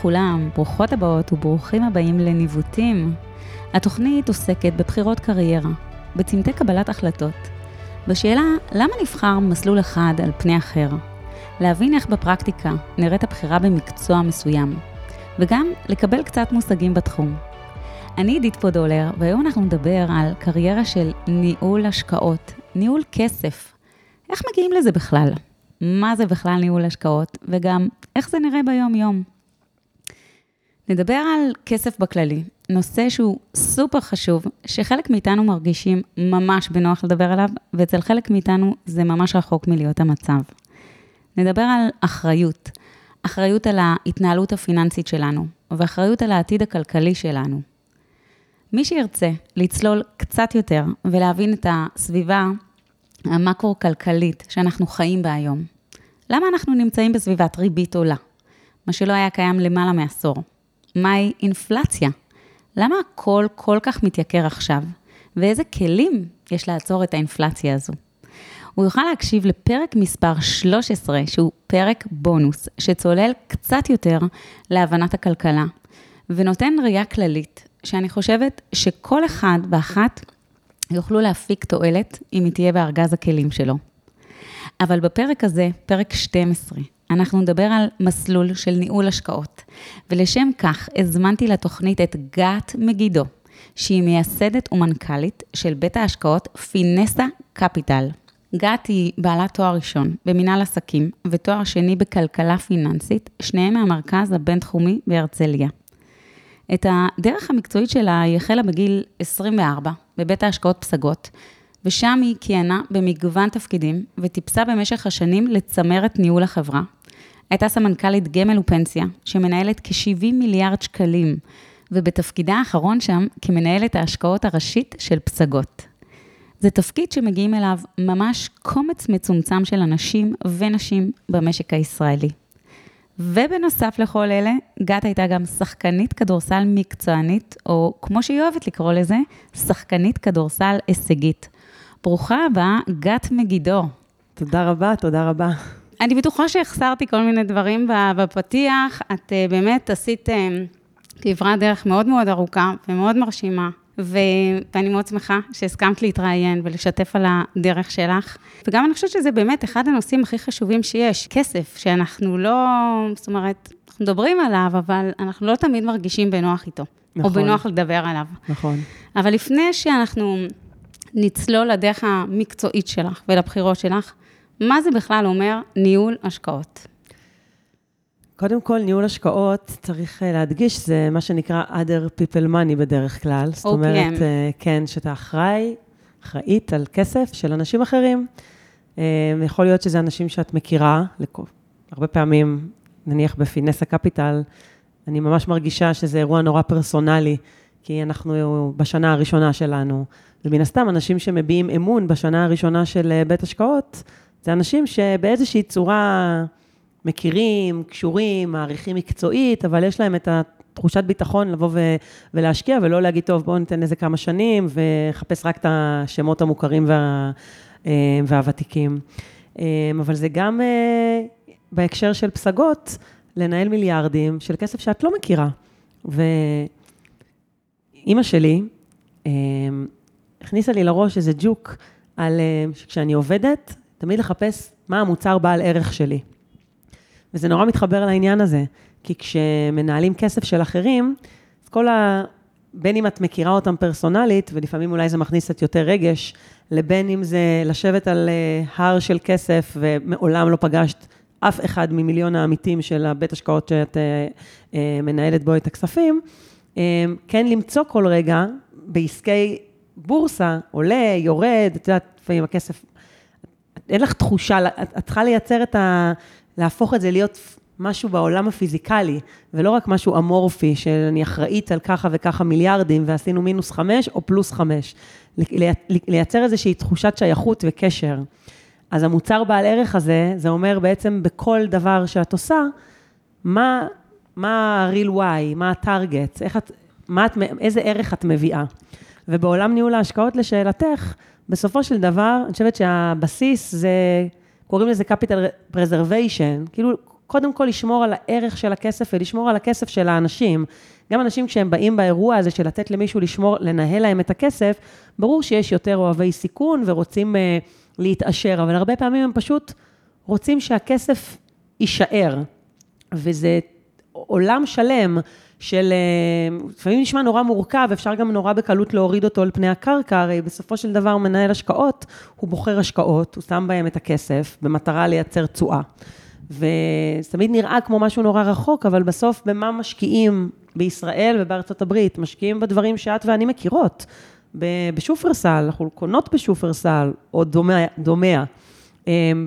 לכולם, ברוכות הבאות וברוכים הבאים לניווטים. התוכנית עוסקת בבחירות קריירה, בצמתי קבלת החלטות, בשאלה למה נבחר מסלול אחד על פני אחר, להבין איך בפרקטיקה נראית הבחירה במקצוע מסוים, וגם לקבל קצת מושגים בתחום. אני עידית פודולר, והיום אנחנו נדבר על קריירה של ניהול השקעות, ניהול כסף. איך מגיעים לזה בכלל? מה זה בכלל ניהול השקעות, וגם איך זה נראה ביום-יום. נדבר על כסף בכללי, נושא שהוא סופר חשוב, שחלק מאיתנו מרגישים ממש בנוח לדבר עליו, ואצל חלק מאיתנו זה ממש רחוק מלהיות המצב. נדבר על אחריות, אחריות על ההתנהלות הפיננסית שלנו, ואחריות על העתיד הכלכלי שלנו. מי שירצה לצלול קצת יותר ולהבין את הסביבה המקרו-כלכלית שאנחנו חיים בה היום, למה אנחנו נמצאים בסביבת ריבית עולה, מה שלא היה קיים למעלה מעשור? מהי אינפלציה? למה הכל כל כך מתייקר עכשיו? ואיזה כלים יש לעצור את האינפלציה הזו? הוא יוכל להקשיב לפרק מספר 13, שהוא פרק בונוס, שצולל קצת יותר להבנת הכלכלה, ונותן ראייה כללית, שאני חושבת שכל אחד ואחת יוכלו להפיק תועלת אם היא תהיה בארגז הכלים שלו. אבל בפרק הזה, פרק 12, אנחנו נדבר על מסלול של ניהול השקעות, ולשם כך הזמנתי לתוכנית את גת מגידו, שהיא מייסדת ומנכ"לית של בית ההשקעות פינסה קפיטל. גת היא בעלת תואר ראשון במנהל עסקים ותואר שני בכלכלה פיננסית, שניהם מהמרכז הבינתחומי בהרצליה. את הדרך המקצועית שלה היא החלה בגיל 24 בבית ההשקעות פסגות, ושם היא כיהנה במגוון תפקידים, וטיפסה במשך השנים לצמר את ניהול החברה. הייתה סמנכ"לית גמל ופנסיה, שמנהלת כ-70 מיליארד שקלים, ובתפקידה האחרון שם כמנהלת ההשקעות הראשית של פסגות. זה תפקיד שמגיעים אליו ממש קומץ מצומצם של אנשים ונשים במשק הישראלי. ובנוסף לכל אלה, גת הייתה גם שחקנית כדורסל מקצוענית, או כמו שהיא אוהבת לקרוא לזה, שחקנית כדורסל הישגית. ברוכה הבאה, גת מגידו. תודה רבה, תודה רבה. אני בטוחה שהחסרתי כל מיני דברים בפתיח. את אה, באמת עשית אה, כברת דרך מאוד מאוד ארוכה ומאוד מרשימה. ו... ואני מאוד שמחה שהסכמת להתראיין ולשתף על הדרך שלך. וגם אני חושבת שזה באמת אחד הנושאים הכי חשובים שיש, כסף, שאנחנו לא, זאת אומרת, אנחנו מדברים עליו, אבל אנחנו לא תמיד מרגישים בנוח איתו. נכון. או בנוח לדבר עליו. נכון. אבל לפני שאנחנו נצלול לדרך המקצועית שלך ולבחירות שלך, מה זה בכלל אומר ניהול השקעות? קודם כל, ניהול השקעות, צריך אה, להדגיש, זה מה שנקרא other people money בדרך כלל. זאת אומרת, אה, כן, שאתה אחראי, אחראית על כסף של אנשים אחרים. אה, יכול להיות שזה אנשים שאת מכירה, הרבה פעמים, נניח בפינסה קפיטל, אני ממש מרגישה שזה אירוע נורא פרסונלי, כי אנחנו בשנה הראשונה שלנו, ומן הסתם, אנשים שמביעים אמון בשנה הראשונה של בית השקעות, זה אנשים שבאיזושהי צורה מכירים, קשורים, מעריכים מקצועית, אבל יש להם את התחושת ביטחון לבוא ו- ולהשקיע, ולא להגיד, טוב, בואו ניתן לזה כמה שנים, וחפש רק את השמות המוכרים וה- אה, והוותיקים. אה, אבל זה גם אה, בהקשר של פסגות, לנהל מיליארדים של כסף שאת לא מכירה. ואימא שלי הכניסה לי לראש איזה ג'וק על שכשאני עובדת, תמיד לחפש מה המוצר בעל ערך שלי. וזה נורא מתחבר לעניין הזה, כי כשמנהלים כסף של אחרים, אז כל ה... בין אם את מכירה אותם פרסונלית, ולפעמים אולי זה מכניס קצת יותר רגש, לבין אם זה לשבת על אה, הר של כסף ומעולם לא פגשת אף אחד ממיליון העמיתים של הבית השקעות שאת אה, אה, מנהלת בו את הכספים, כן למצוא כל רגע בעסקי בורסה, עולה, יורד, את יודעת, לפעמים הכסף אין לך תחושה, את צריכה לייצר את ה... להפוך את זה להיות משהו בעולם הפיזיקלי, ולא רק משהו אמורפי, שאני אחראית על ככה וככה מיליארדים, ועשינו מינוס חמש או פלוס חמש. לייצר איזושהי תחושת שייכות וקשר. אז המוצר בעל ערך הזה, זה אומר בעצם בכל דבר שאת עושה, מה, מה ה-real why, מה ה-target, את, את, איזה ערך את מביאה. ובעולם ניהול ההשקעות, לשאלתך, בסופו של דבר, אני חושבת שהבסיס זה, קוראים לזה capital preservation, כאילו קודם כל לשמור על הערך של הכסף ולשמור על הכסף של האנשים. גם אנשים כשהם באים באירוע הזה של לתת למישהו לשמור, לנהל להם את הכסף, ברור שיש יותר אוהבי סיכון ורוצים uh, להתעשר, אבל הרבה פעמים הם פשוט רוצים שהכסף יישאר. וזה עולם שלם של, אה, לפעמים נשמע נורא מורכב, אפשר גם נורא בקלות להוריד אותו על פני הקרקע, הרי בסופו של דבר מנהל השקעות, הוא בוחר השקעות, הוא שם בהם את הכסף, במטרה לייצר תשואה. וזה תמיד נראה כמו משהו נורא רחוק, אבל בסוף במה משקיעים בישראל ובארצות הברית? משקיעים בדברים שאת ואני מכירות. בשופרסל, אנחנו קונות בשופרסל, או דומה, דומה.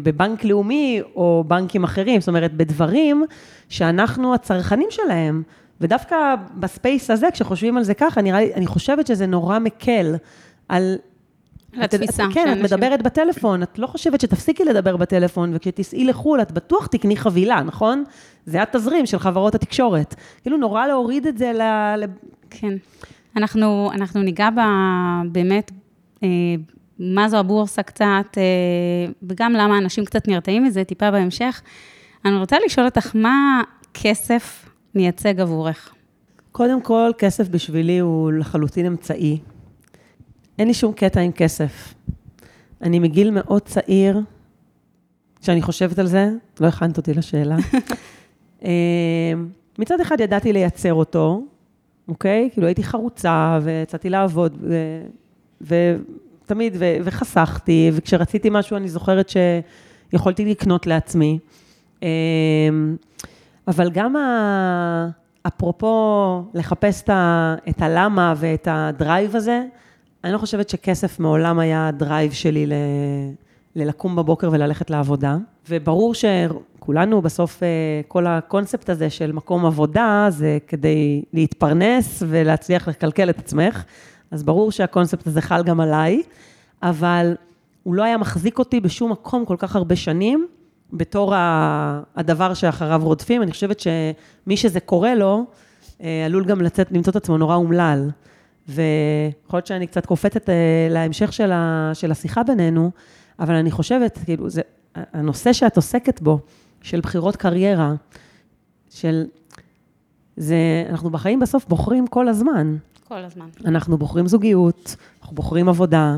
בבנק לאומי או בנקים אחרים, זאת אומרת, בדברים שאנחנו הצרכנים שלהם. ודווקא ב space הזה, כשחושבים על זה ככה, אני, אני חושבת שזה נורא מקל על... על התפיסה. את, כן, את מדברת בטלפון, את לא חושבת שתפסיקי לדבר בטלפון, וכשתיסעי לחו"ל, את בטוח תקני חבילה, נכון? זה התזרים של חברות התקשורת. כאילו, נורא להוריד את זה ל... כן. אנחנו, אנחנו ניגע ב, באמת, אה, מה זו הבורסה קצת, אה, וגם למה אנשים קצת נרתעים מזה, טיפה בהמשך. אני רוצה לשאול אותך, מה כסף מייצג עבורך? קודם כל, כסף בשבילי הוא לחלוטין אמצעי. אין לי שום קטע עם כסף. אני מגיל מאוד צעיר, כשאני חושבת על זה, לא הכנת אותי לשאלה. אה, מצד אחד ידעתי לייצר אותו, אוקיי? כאילו הייתי חרוצה ויצאתי לעבוד, ו... ותמיד, ו... וחסכתי, וכשרציתי משהו אני זוכרת שיכולתי לקנות לעצמי. אה, אבל גם ה... אפרופו לחפש את הלמה ואת ה drive הזה, אני לא חושבת שכסף מעולם היה ה drive שלי ל... ללקום בבוקר וללכת לעבודה. וברור שכולנו בסוף, אה, כל הקונספט הזה של מקום עבודה, זה כדי להתפרנס ולהצליח לכלכל את עצמך. אז ברור שהקונספט הזה חל גם עליי, אבל הוא לא היה מחזיק אותי בשום מקום כל כך הרבה שנים, בתור הדבר שאחריו רודפים. אני חושבת שמי שזה קורה לו, אה, עלול גם לצאת, למצוא את עצמו נורא אומלל. ויכול להיות שאני קצת קופצת אה, להמשך של, ה, של השיחה בינינו, אבל אני חושבת, כאילו, זה, הנושא שאת עוסקת בו, של בחירות קריירה, של... זה, אנחנו בחיים בסוף בוחרים כל הזמן. כל הזמן. אנחנו בוחרים זוגיות, אנחנו בוחרים עבודה,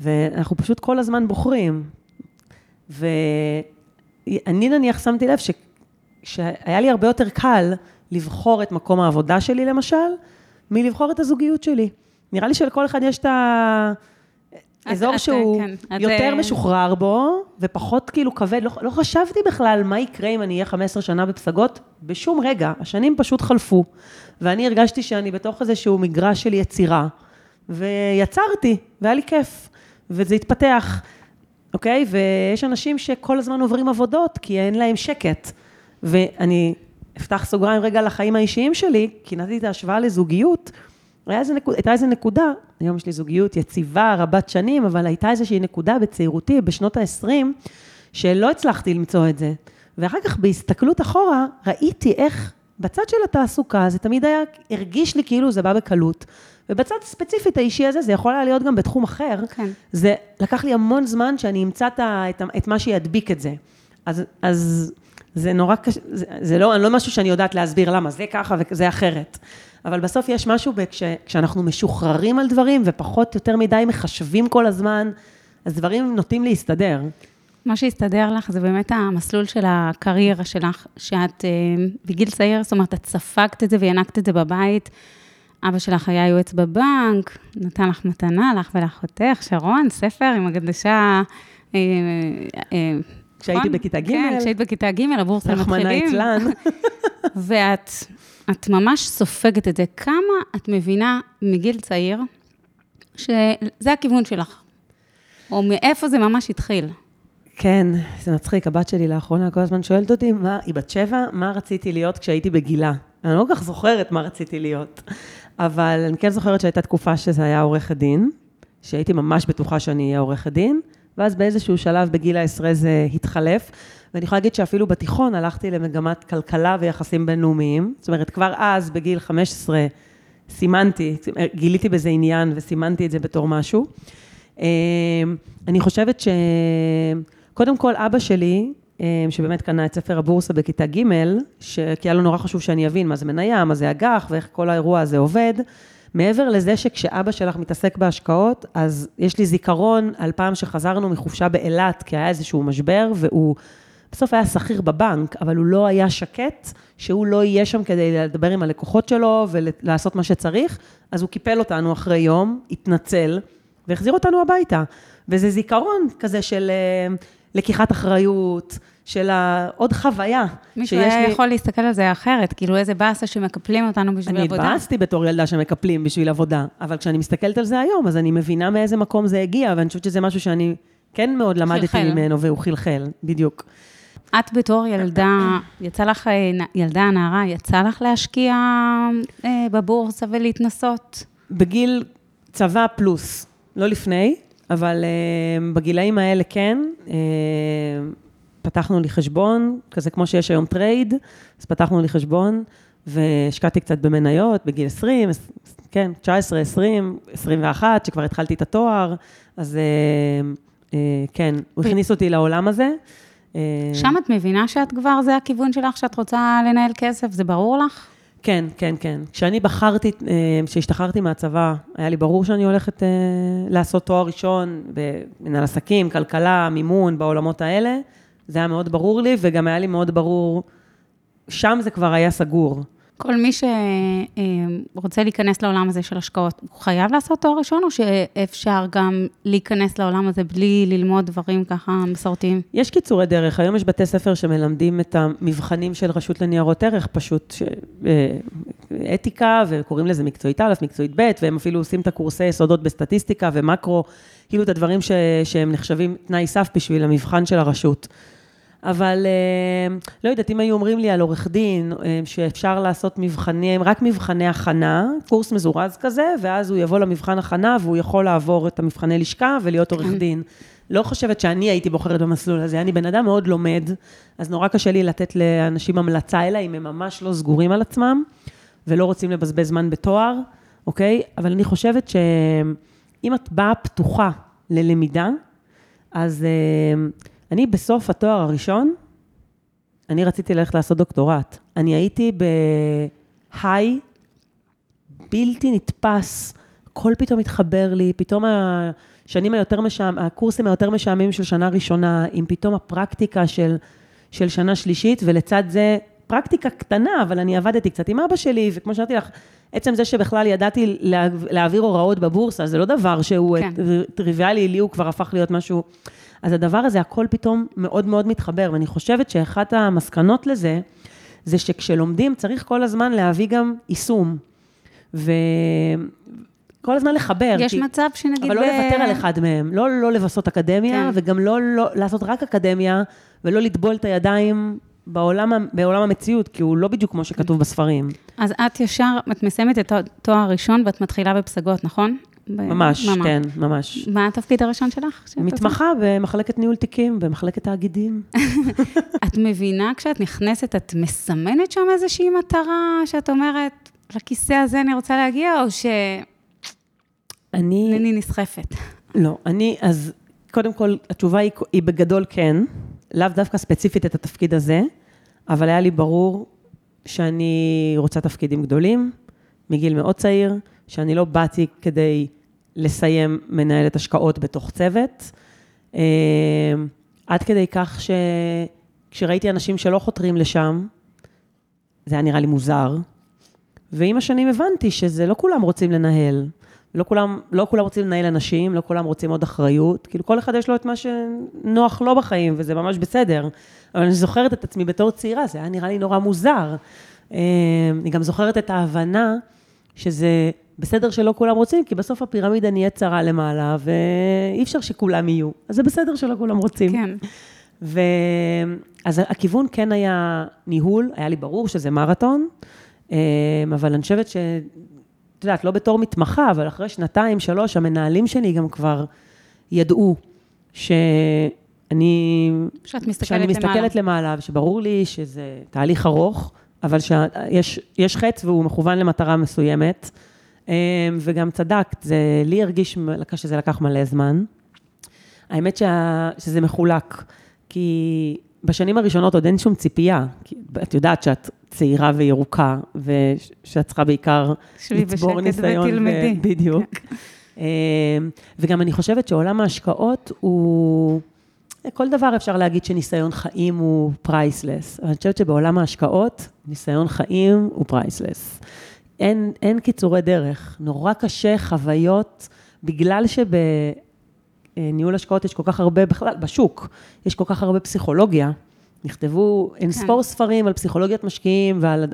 ואנחנו פשוט כל הזמן בוחרים. ו... אני נניח שמתי לב ש, שהיה לי הרבה יותר קל לבחור את מקום העבודה שלי, למשל, מלבחור את הזוגיות שלי. נראה לי שלכל אחד יש את האזור שהוא כן, יותר את... משוחרר בו, ופחות כאילו כבד. לא, לא חשבתי בכלל מה יקרה אם אני אהיה 15 שנה בפסגות, בשום רגע. השנים פשוט חלפו, ואני הרגשתי שאני בתוך איזשהו מגרש של יצירה, ויצרתי, והיה לי כיף, וזה התפתח. אוקיי? ויש אנשים שכל הזמן עוברים עבודות, כי אין להם שקט. ואני אפתח סוגריים רגע לחיים האישיים שלי, כי נתתי את ההשוואה לזוגיות. הייתה איזו נקודה, היום יש לי זוגיות יציבה, רבת שנים, אבל הייתה איזושהי נקודה בצעירותי, בשנות ה-20, שלא הצלחתי למצוא את זה. ואחר כך בהסתכלות אחורה, ראיתי איך בצד של התעסוקה, זה תמיד היה, הרגיש לי כאילו זה בא בקלות. ובצד ספציפית האישי הזה, זה יכול היה להיות גם בתחום אחר. כן. זה לקח לי המון זמן שאני אמצא את, את מה שידביק את זה. אז, אז זה נורא קשה, זה, זה לא, לא משהו שאני יודעת להסביר למה, זה ככה וזה אחרת. אבל בסוף יש משהו, כש, כשאנחנו משוחררים על דברים ופחות יותר מדי מחשבים כל הזמן, אז דברים נוטים להסתדר. מה שהסתדר לך זה באמת המסלול של הקריירה שלך, שאת אה, בגיל צעיר, זאת אומרת, את ספגת את זה וינקת את זה בבית. אבא שלך היה יועץ בבנק, נתן לך מתנה, לך ולאחותך, שרון, ספר עם הגדשה. כשהייתי נכון? בכיתה ג', כן, כשהיית בכיתה ג', הבורסה מתחילים. רחמנא ליצלן. ואת את ממש סופגת את זה. כמה את מבינה מגיל צעיר, שזה הכיוון שלך? או מאיפה זה ממש התחיל? כן, זה מצחיק, הבת שלי לאחרונה כל הזמן שואלת אותי, מה, היא בת שבע, מה רציתי להיות כשהייתי בגילה? אני לא כל כך זוכרת מה רציתי להיות. אבל אני כן זוכרת שהייתה תקופה שזה היה עורכת דין, שהייתי ממש בטוחה שאני אהיה עורכת דין, ואז באיזשהו שלב בגיל העשרה זה התחלף, ואני יכולה להגיד שאפילו בתיכון הלכתי למגמת כלכלה ויחסים בינלאומיים, זאת אומרת, כבר אז, בגיל 15, סימנתי, גיליתי בזה עניין וסימנתי את זה בתור משהו. אה, אני חושבת שקודם כל, אבא שלי, שבאמת קנה את ספר הבורסה בכיתה ג', כי היה לו נורא חשוב שאני אבין מה זה מניה, מה זה אג"ח ואיך כל האירוע הזה עובד. מעבר לזה שכשאבא שלך מתעסק בהשקעות, אז יש לי זיכרון על פעם שחזרנו מחופשה באילת, כי היה איזשהו משבר, והוא בסוף היה שכיר בבנק, אבל הוא לא היה שקט, שהוא לא יהיה שם כדי לדבר עם הלקוחות שלו ולעשות מה שצריך, אז הוא קיפל אותנו אחרי יום, התנצל, והחזיר אותנו הביתה. וזה זיכרון כזה של אה, לקיחת אחריות, של עוד חוויה. מישהו היה לי... יכול להסתכל על זה אחרת, כאילו איזה באסה שמקפלים אותנו בשביל אני עבודה. אני התבאסתי בתור ילדה שמקפלים בשביל עבודה, אבל כשאני מסתכלת על זה היום, אז אני מבינה מאיזה מקום זה הגיע, ואני חושבת שזה משהו שאני כן מאוד למדתי חלחל. ממנו, והוא חלחל, בדיוק. את בתור ילדה, יצא לך, אה, ילדה, נערה, יצא לך להשקיע אה, בבורסה ולהתנסות? בגיל צבא פלוס, לא לפני, אבל אה, בגילאים האלה כן. אה, פתחנו לי חשבון, כזה כמו שיש היום trade, אז פתחנו לי חשבון, והשקעתי קצת במניות בגיל 20, כן, 19, 20, 21, שכבר התחלתי את התואר, אז אה, אה, כן, הוא הכניס אותי לעולם הזה. אה, שם את מבינה שאת כבר, זה הכיוון שלך, שאת רוצה לנהל כסף, זה ברור לך? כן, כן, כן. כשאני בחרתי, כשהשתחררתי מהצבא, היה לי ברור שאני הולכת לעשות תואר ראשון במנהל עסקים, כלכלה, מימון, בעולמות האלה. זה היה מאוד ברור לי, וגם היה לי מאוד ברור, שם זה כבר היה סגור. כל מי שרוצה להיכנס לעולם הזה של השקעות, הוא חייב לעשות תואר ראשון, או שאפשר גם להיכנס לעולם הזה בלי ללמוד דברים ככה מסורתיים? יש קיצורי דרך. היום יש בתי ספר שמלמדים את המבחנים של רשות לניירות ערך, פשוט ש... אה, אתיקה, וקוראים לזה מקצועית א', מקצועית ב', והם אפילו עושים את הקורסי יסודות בסטטיסטיקה ומקרו, כאילו את הדברים ש... שהם נחשבים תנאי סף בשביל המבחן של הרשות. אבל אה, לא יודעת, אם היו אומרים לי על עורך דין, אה, שאפשר לעשות מבחנים, רק מבחני הכנה, קורס מזורז כזה, ואז הוא יבוא למבחן הכנה והוא יכול לעבור את המבחני לשכה ולהיות עורך כן. דין. לא חושבת שאני הייתי בוחרת במסלול הזה, אני בן אדם מאוד לומד, אז נורא קשה לי לתת לאנשים המלצה, אלא אם הם ממש לא סגורים על עצמם, ולא רוצים לבזבז זמן בתואר, אוקיי? אבל אני חושבת שאם את באה פתוחה ללמידה, אז... אה, אני בסוף התואר הראשון, אני רציתי ללכת לעשות דוקטורט. אני הייתי בהיי בלתי נתפס, הכל פתאום התחבר לי, פתאום השנים היותר משעממים, הקורסים היותר משעממים של שנה ראשונה, עם פתאום הפרקטיקה של, של שנה שלישית, ולצד זה פרקטיקה קטנה, אבל אני עבדתי קצת עם אבא שלי, וכמו שאמרתי לך, עצם זה שבכלל ידעתי להעביר הוראות בבורסה, זה לא דבר שהוא כן. טריוויאלי, לי הוא כבר הפך להיות משהו... אז הדבר הזה, הכל פתאום מאוד מאוד מתחבר, ואני חושבת שאחת המסקנות לזה, זה שכשלומדים צריך כל הזמן להביא גם יישום. ו... כל הזמן לחבר. יש כי... מצב שנגיד... אבל לא ב... לוותר על אחד מהם. לא לא לבסות אקדמיה, כן. וגם לא, לא לעשות רק אקדמיה, ולא לטבול את הידיים בעולם, בעולם המציאות, כי הוא לא בדיוק כמו שכתוב בספרים. אז את ישר, את מסיימת את התואר הראשון ואת מתחילה בפסגות, נכון? ממש, ממש, כן, ממש. מה התפקיד הראשון שלך? מתמחה במחלקת ניהול תיקים, במחלקת תאגידים. את מבינה, כשאת נכנסת, את מסמנת שם איזושהי מטרה, שאת אומרת, לכיסא הזה אני רוצה להגיע, או ש... אני... אני נסחפת. לא, אני, אז קודם כל, התשובה היא, היא בגדול כן, לאו דווקא ספציפית את התפקיד הזה, אבל היה לי ברור שאני רוצה תפקידים גדולים, מגיל מאוד צעיר, שאני לא באתי כדי לסיים מנהלת השקעות בתוך צוות. אה, עד כדי כך שכשראיתי אנשים שלא חותרים לשם, זה היה נראה לי מוזר. ועם השנים הבנתי שזה לא כולם רוצים לנהל. לא כולם, לא כולם רוצים לנהל אנשים, לא כולם רוצים עוד אחריות. כאילו, כל אחד יש לו את מה שנוח לו בחיים, וזה ממש בסדר. אבל אני זוכרת את עצמי בתור צעירה, זה היה נראה לי נורא מוזר. אה, אני גם זוכרת את ההבנה שזה בסדר שלא כולם רוצים, כי בסוף הפירמידה נהיית צרה למעלה, ואי אפשר שכולם יהיו. אז זה בסדר שלא כולם רוצים. כן. ו... אז הכיוון כן היה ניהול, היה לי ברור שזה מרתון, אה, אבל אני חושבת ש... את יודעת, לא בתור מתמחה, אבל אחרי שנתיים, שלוש, המנהלים שלי גם כבר ידעו שאני... שאת מסתכלת שאני מסתכלת למעלה. למעלה, ושברור לי שזה תהליך ארוך, אבל שיש חץ והוא מכוון למטרה מסוימת. אמ, וגם צדקת, זה לי הרגיש שזה לקח מלא זמן. האמת שה, שזה מחולק, כי בשנים הראשונות עוד אין שום ציפייה. כי את יודעת שאת צעירה וירוקה, ושאת צריכה בעיקר שבי לצבור בשקט ניסיון. ותלמדי. ו- בדיוק. אה, וגם אני חושבת שעולם ההשקעות הוא... כל דבר אפשר להגיד שניסיון חיים הוא priceless, אבל אני חושבת שבעולם ההשקעות, ניסיון חיים הוא priceless. אין, אין קיצורי דרך, נורא קשה חוויות, בגלל שבניהול השקעות יש כל כך הרבה, בכלל, בשוק, יש כל כך הרבה פסיכולוגיה. נכתבו אין ספור כן. ספרים על פסיכולוגיית משקיעים ועל...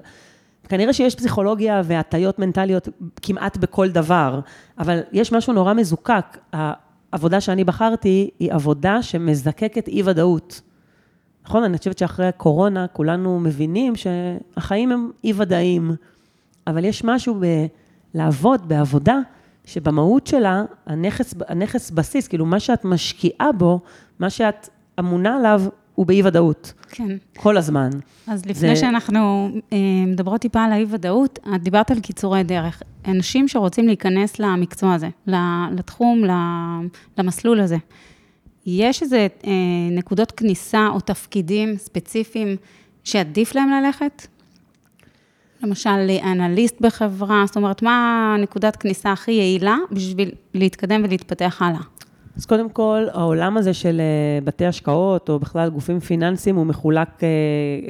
כנראה שיש פסיכולוגיה והטיות מנטליות כמעט בכל דבר, אבל יש משהו נורא מזוקק. העבודה שאני בחרתי היא עבודה שמזקקת אי-ודאות. נכון? אני חושבת שאחרי הקורונה כולנו מבינים שהחיים הם אי-ודאיים, אבל יש משהו בלעבוד בעבודה שבמהות שלה, הנכס, הנכס בסיס, כאילו מה שאת משקיעה בו, מה שאת אמונה עליו, הוא באי-ודאות, כן. כל הזמן. אז לפני זה- שאנחנו אה, מדברות טיפה על האי-ודאות, את דיברת על קיצורי דרך. אנשים שרוצים להיכנס למקצוע הזה, לתחום, למסלול הזה, יש איזה אה, נקודות כניסה או תפקידים ספציפיים שעדיף להם ללכת? למשל, אנליסט בחברה, זאת אומרת, מה נקודת כניסה הכי יעילה בשביל להתקדם ולהתפתח הלאה? אז קודם כל, העולם הזה של אה, בתי השקעות, או בכלל גופים פיננסיים, הוא מחולק אה,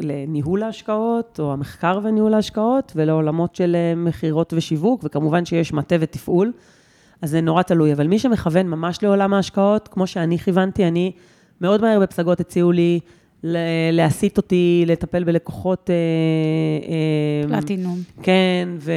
לניהול ההשקעות, או המחקר וניהול ההשקעות, ולעולמות של אה, מכירות ושיווק, וכמובן שיש מטה ותפעול, אז זה נורא תלוי. אבל מי שמכוון ממש לעולם ההשקעות, כמו שאני כיוונתי, אני מאוד מהר בפסגות הציעו לי להסיט אותי, לטפל בלקוחות... אה, אה, פלטינום, כן, ו...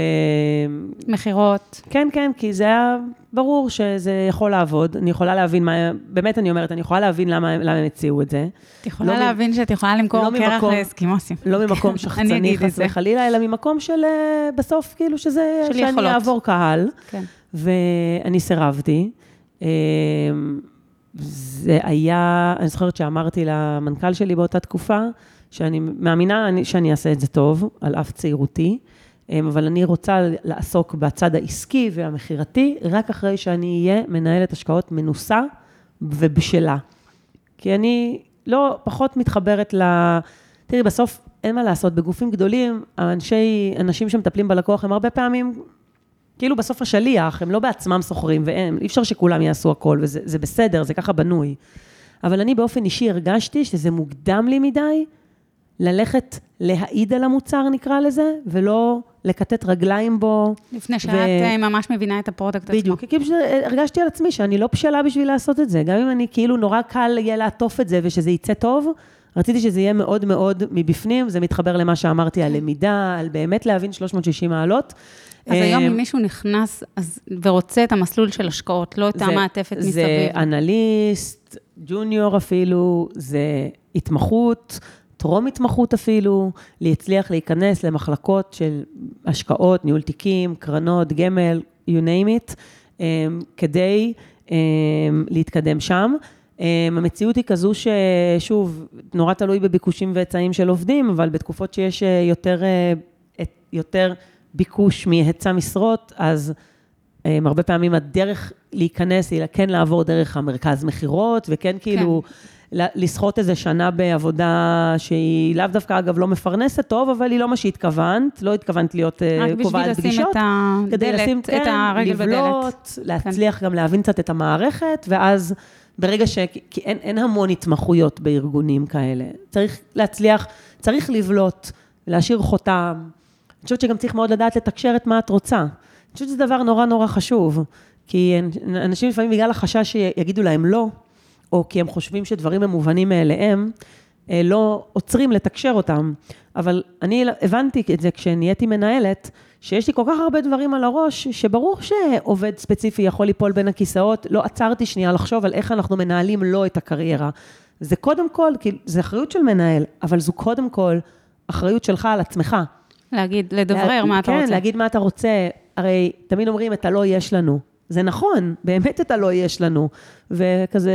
מכירות, כן, כן, כי זה היה ברור שזה יכול לעבוד. אני יכולה להבין מה, באמת אני אומרת, אני יכולה להבין למה, למה הם הציעו את זה. את יכולה לא מ- להבין שאת יכולה למכור לא קרח לאסקימוסים. לא ממקום שחצני חס. וחלילה, אלא ממקום של אה, בסוף, כאילו שזה, של שאני יכולות. אעבור קהל, כן. ואני סירבתי. זה היה, אני זוכרת שאמרתי למנכ"ל שלי באותה תקופה, שאני מאמינה אני- שאני אעשה את זה טוב, על אף צעירותי, אה, אבל אני רוצה לעסוק בצד העסקי והמכירתי, רק אחרי שאני אהיה מנהלת השקעות מנוסה ובשלה. כי אני לא פחות מתחברת ל... תראי, בסוף אין מה לעשות, בגופים גדולים, האנשי, אנשים שמטפלים בלקוח הם הרבה פעמים, כאילו בסוף ה sales, הם לא בעצמם סוחרים, והם, אי אפשר שכולם יעשו הכל, וזה זה בסדר, זה ככה בנוי. אבל אני באופן אישי הרגשתי שזה מוקדם לי מדי ללכת להעיד על המוצר, נקרא לזה, ולא לכתת רגליים בו. לפני שאת ו- אה, ממש מבינה את ה product עצמו. בדיוק, כי פשוט הרגשתי על עצמי שאני לא בשלה בשביל לעשות את זה. גם אם אני כאילו נורא קל יהיה לעטוף את זה ושזה יצא טוב, רציתי שזה יהיה מאוד מאוד מבפנים, זה מתחבר למה שאמרתי על למידה, על באמת להבין 360 מעלות. אז היום אה, אם מישהו נכנס אז- ורוצה את המסלול של השקעות, לא את המעטפת מסביב. זה אנליסט, ג'וניור אפילו, זה התמחות, טרום התמחות אפילו, להצליח להיכנס למחלקות של השקעות, ניהול תיקים, קרנות, גמל, you name it, um, כדי um, להתקדם שם. המציאות היא כזו ששוב, נורא תלוי בביקושים והיצעים של עובדים, אבל בתקופות שיש אה, יותר, אה, יותר ביקוש מהיצע משרות, אז um, הרבה פעמים הדרך להיכנס היא כן לעבור דרך המרכז מכירות, וכן כאילו ל- לסחוט איזה שנה בעבודה שהיא לאו דווקא, אגב, לא מפרנסת טוב, אבל היא לא מה שהתכוונת, לא התכוונת להיות אה, רק בשביל קובעת לשים פגישות. את כדי לשים, הדלת, את כן, הרגל בדלת. כן. לבלוט, להצליח גם להבין קצת את המערכת, ואז ברגע ש... כי אין, אין המון התמחויות בארגונים כאלה. צריך להצליח, צריך לבלוט, להשאיר חותם. אני חושבת שגם צריך מאוד לדעת לתקשר את מה את רוצה. אני חושבת שזה דבר נורא נורא חשוב, כי אנשים לפעמים בגלל החשש שיגידו להם לא, או כי הם חושבים שדברים הם מובנים מאליהם, אה, לא עוצרים לתקשר אותם. אבל אני הבנתי את זה כשנהייתי מנהלת, שיש לי כל כך הרבה דברים על הראש, שברור שעובד ספציפי יכול ליפול בין הכיסאות, לא עצרתי שנייה לחשוב על איך אנחנו מנהלים לו את הקריירה. זה קודם כל, כי זה אחריות של מנהל, אבל זו קודם כל אחריות שלך על עצמך. להגיד, לדברר לה- מה אתה כן, רוצה. להגיד מה אתה רוצה. הרי תמיד אומרים, את הלא יש לנו. זה נכון, באמת את הלא יש לנו. וכזה,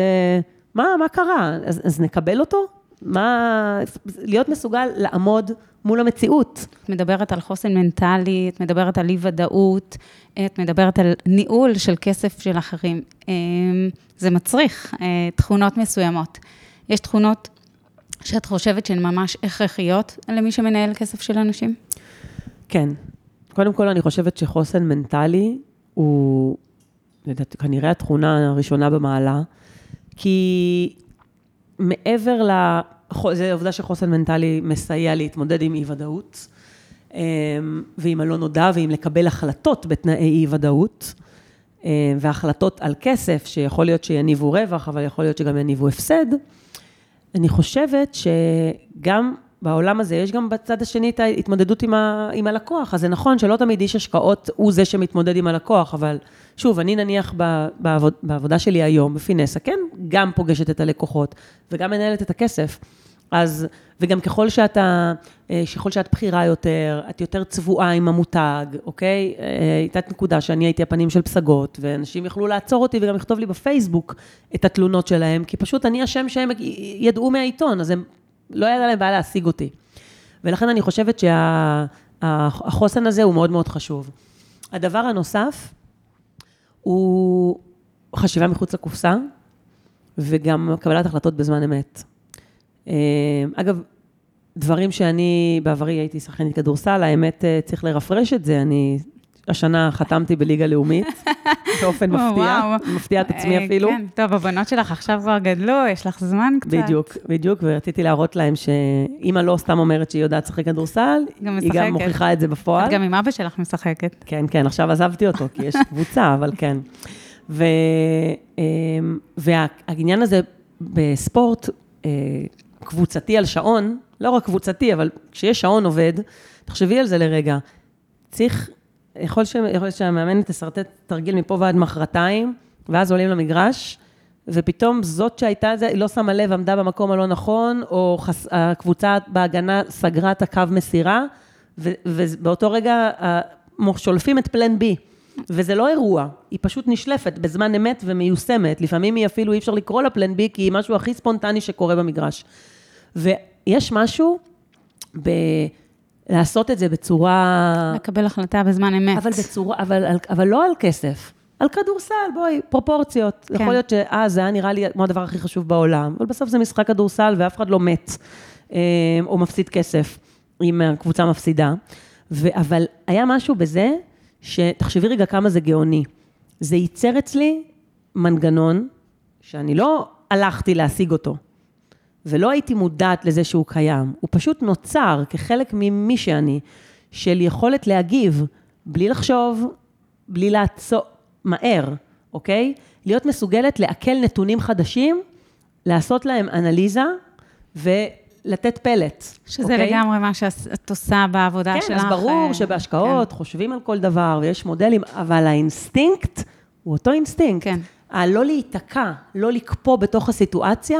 מה, מה קרה? אז, אז נקבל אותו? מה... להיות מסוגל לעמוד מול המציאות. את מדברת על חוסן מנטלי, את מדברת על אי-ודאות, את מדברת על ניהול של כסף של אחרים. אמ, זה מצריך אה, תכונות מסוימות. יש תכונות שאת חושבת שהן ממש הכרחיות למי שמנהל כסף של אנשים? כן. קודם כל, אני חושבת שחוסן מנטלי הוא, לדעתי, כנראה התכונה הראשונה במעלה, כי מעבר ל... זה עובדה שחוסן מנטלי מסייע להתמודד עם אי-ודאות, אמ, ועם הלא נודע, ועם לקבל החלטות בתנאי אי-ודאות, אמ, והחלטות על כסף, שיכול להיות שיניבו רווח, אבל יכול להיות שגם יניבו הפסד. אני חושבת שגם בעולם הזה, יש גם בצד השני את ההתמודדות עם, ה, עם הלקוח. אז זה נכון שלא תמיד איש השקעות הוא זה שמתמודד עם הלקוח, אבל שוב, אני נניח בעבוד, בעבודה שלי היום, בפינסה, כן, גם פוגשת את הלקוחות וגם מנהלת את הכסף. אז, וגם ככל שאתה, אה, ככל שאת בכירה יותר, את יותר צבועה עם המותג, אוקיי? אה, הייתה נקודה שאני הייתי הפנים של פסגות, ואנשים יכלו לעצור אותי וגם לכתוב לי בפייסבוק את התלונות שלהם, כי פשוט אני השם שהם ידעו מהעיתון, אז הם, לא היה להם בעיה להשיג אותי. ולכן אני חושבת שהחוסן שה, הזה הוא מאוד מאוד חשוב. הדבר הנוסף הוא חשיבה מחוץ לקופסה, וגם קבלת החלטות בזמן אמת. אה, אגב, דברים שאני בעברי הייתי שחקנית כדורסל, האמת אה, צריך לרפרש את זה, אני השנה חתמתי בליגה לאומית, באופן מפתיע, מפתיע את עצמי אה, אפילו. כן, טוב, הבנות שלך עכשיו כבר גדלו, יש לך זמן קצת. בדיוק, בדיוק, ורציתי להראות להם שאימא לא סתם אומרת שהיא יודעת לשחק כדורסל, היא גם מוכיחה את זה בפועל. את גם עם אבא שלך משחקת. כן, כן, עכשיו עזבתי אותו, כי יש קבוצה, אבל כן. והעניין הזה בספורט, קבוצתי על שעון, לא רק קבוצתי, אבל כשיש שעון עובד, תחשבי על זה לרגע. צריך, יכול, ש, יכול להיות שהמאמנת תשרטט תרגיל מפה ועד מחרתיים, ואז עולים למגרש, ופתאום זאת שהייתה זה, היא לא שמה לב, עמדה במקום הלא נכון, או חס, הקבוצה בהגנה סגרה את הקו מסירה, ו, ובאותו רגע שולפים את פלן בי. וזה לא אירוע, היא פשוט נשלפת בזמן אמת ומיושמת. לפעמים היא אפילו, אי אפשר לקרוא לה פלן בי, כי היא משהו הכי ספונטני שקורה במגרש. ויש משהו ב... לעשות את זה בצורה... לקבל החלטה בזמן אמת. אבל בצורה, אבל, אבל לא על כסף, על כדורסל, בואי, פרופורציות. כן. יכול להיות שאז זה היה נראה לי כמו הדבר הכי חשוב בעולם, אבל בסוף זה משחק כדורסל ואף אחד לא מת, אה, או מפסיד כסף, אם הקבוצה מפסידה. ו, אבל היה משהו בזה, שתחשבי רגע כמה זה גאוני. זה ייצר אצלי מנגנון שאני לא הלכתי להשיג אותו. ולא הייתי מודעת לזה שהוא קיים, הוא פשוט נוצר כחלק ממי שאני, של יכולת להגיב בלי לחשוב, בלי לעצור, מהר, אוקיי? להיות מסוגלת לעכל נתונים חדשים, לעשות להם אנליזה ולתת פלט. שזה אוקיי? לגמרי מה שאת עושה בעבודה כן, שלך. כן, אז ברור אה, שבהשקעות כן. חושבים על כל דבר ויש מודלים, אבל האינסטינקט הוא אותו אינסטינקט. כן. הלא להיתקע, לא לקפוא בתוך הסיטואציה,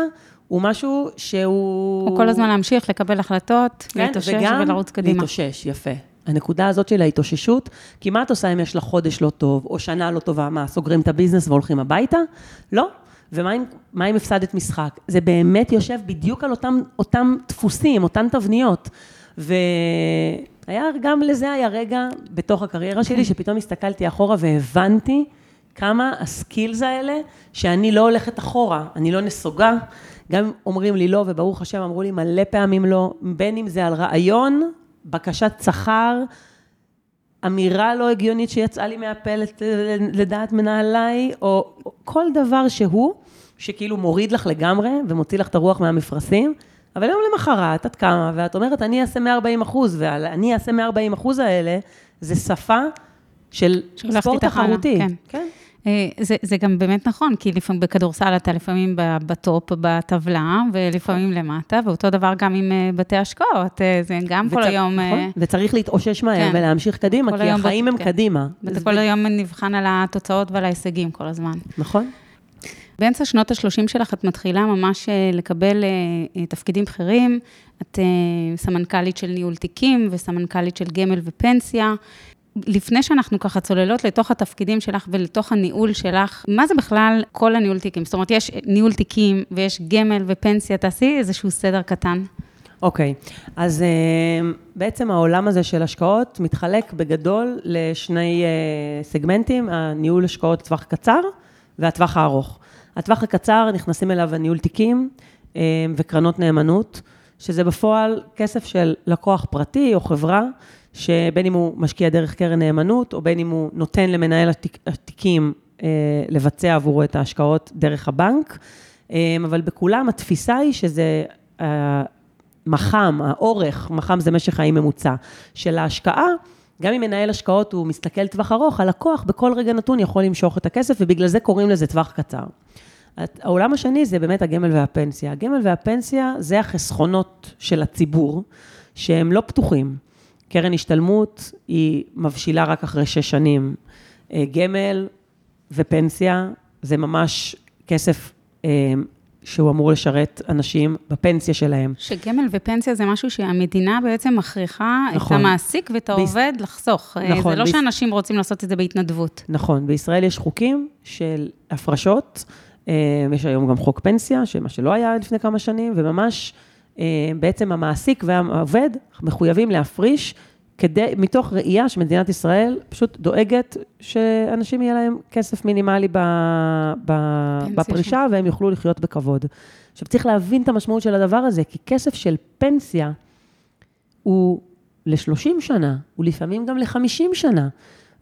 הוא משהו שהוא... הוא כל הזמן להמשיך, לקבל החלטות, כן, להתאושש ולרוץ קדימה. וגם להתאושש, יפה. הנקודה הזאת של ההתאוששות, כי מה את עושה אם יש לך חודש לא טוב, או שנה לא טובה, מה, סוגרים את הביזנס והולכים הביתה? לא. ומה אם, אם הפסדת משחק? זה באמת יושב בדיוק על אותם, אותם דפוסים, אותן תבניות. והיה, גם לזה היה רגע בתוך הקריירה שלי, שפתאום הסתכלתי אחורה והבנתי כמה הסקילס האלה, שאני לא הולכת אחורה, אני לא נסוגה, גם אם אומרים לי לא, וברוך השם אמרו לי מלא פעמים לא, בין אם זה על רעיון, בקשת שכר, אמירה לא הגיונית שיצאה לי מהפה לדעת מנהליי, או כל דבר שהוא, שכאילו מוריד לך לגמרי ומוציא לך את הרוח מהמפרשים, אבל יום למחרת את קמה ואת אומרת, אני אעשה 140 אחוז, ואני אעשה 140 אחוז האלה, זה שפה של ספורט תחרותי. כן. כן. אה, זה, זה גם באמת נכון, כי לפעמים בכדורסל אתה לפעמים בטופ בטבלה, ולפעמים למטה, ואותו דבר גם עם אה, בתי השקעות, אה, זה גם וצר, כל היום... נכון, וצריך להתאושש מהר כן. ולהמשיך קדימה, כי החיים הם כן. קדימה. ואתה כל ב... היום נבחן על התוצאות ועל ההישגים כל הזמן. נכון. באמצע שנות ה-30 שלך את מתחילה ממש לקבל תפקידים בכירים, את סמנכ"לית של ניהול תיקים וסמנכ"לית של גמל ופנסיה. לפני שאנחנו ככה צוללות לתוך התפקידים שלך ולתוך הניהול שלך, מה זה בכלל כל הניהול תיקים? זאת אומרת, יש ניהול תיקים ויש גמל ופנסיה, תעשי איזשהו סדר קטן. אוקיי, okay. אז uh, בעצם העולם הזה של השקעות מתחלק בגדול לשני uh, סגמנטים, הניהול השקעות לטווח קצר והטווח הארוך. הטווח הקצר, נכנסים אליו הניהול תיקים, וקרנות נאמנות, שזה בפועל כסף של לקוח פרטי או חברה, שבין אם הוא משקיע דרך קרן נאמנות, או בין אם הוא נותן למנהל התיק, התיקים לבצע עבורו את ההשקעות דרך הבנק, אבל בכולם התפיסה היא שזה מח"מ, האורך, מח"מ זה משך חיים ממוצע, של ההשקעה, גם אם מנהל השקעות הוא מסתכל טווח ארוך, הלקוח בכל רגע נתון יכול למשוך את הכסף, ובגלל זה קוראים לזה טווח קצר. העולם השני זה באמת הגמל והפנסיה. הגמל והפנסיה זה החסכונות של הציבור, שהם לא פתוחים. קרן השתלמות היא מבשילה רק אחרי שש שנים. גמל ופנסיה זה ממש כסף שהוא אמור לשרת אנשים בפנסיה שלהם. שגמל ופנסיה זה משהו שהמדינה בעצם מכריחה נכון. את המעסיק ואת העובד ביש... לחסוך. נכון. זה לא ביש... שאנשים רוצים לעשות את זה בהתנדבות. נכון, בישראל יש חוקים של הפרשות, יש היום גם חוק פנסיה, מה שלא היה לפני כמה שנים, וממש בעצם המעסיק והעובד מחויבים להפריש כדי, מתוך ראייה שמדינת ישראל פשוט דואגת שאנשים יהיה להם כסף מינימלי ב, ב, בפרישה, והם יוכלו לחיות בכבוד. עכשיו, צריך להבין את המשמעות של הדבר הזה, כי כסף של פנסיה הוא ל-30 שנה, הוא לפעמים גם ל-50 שנה.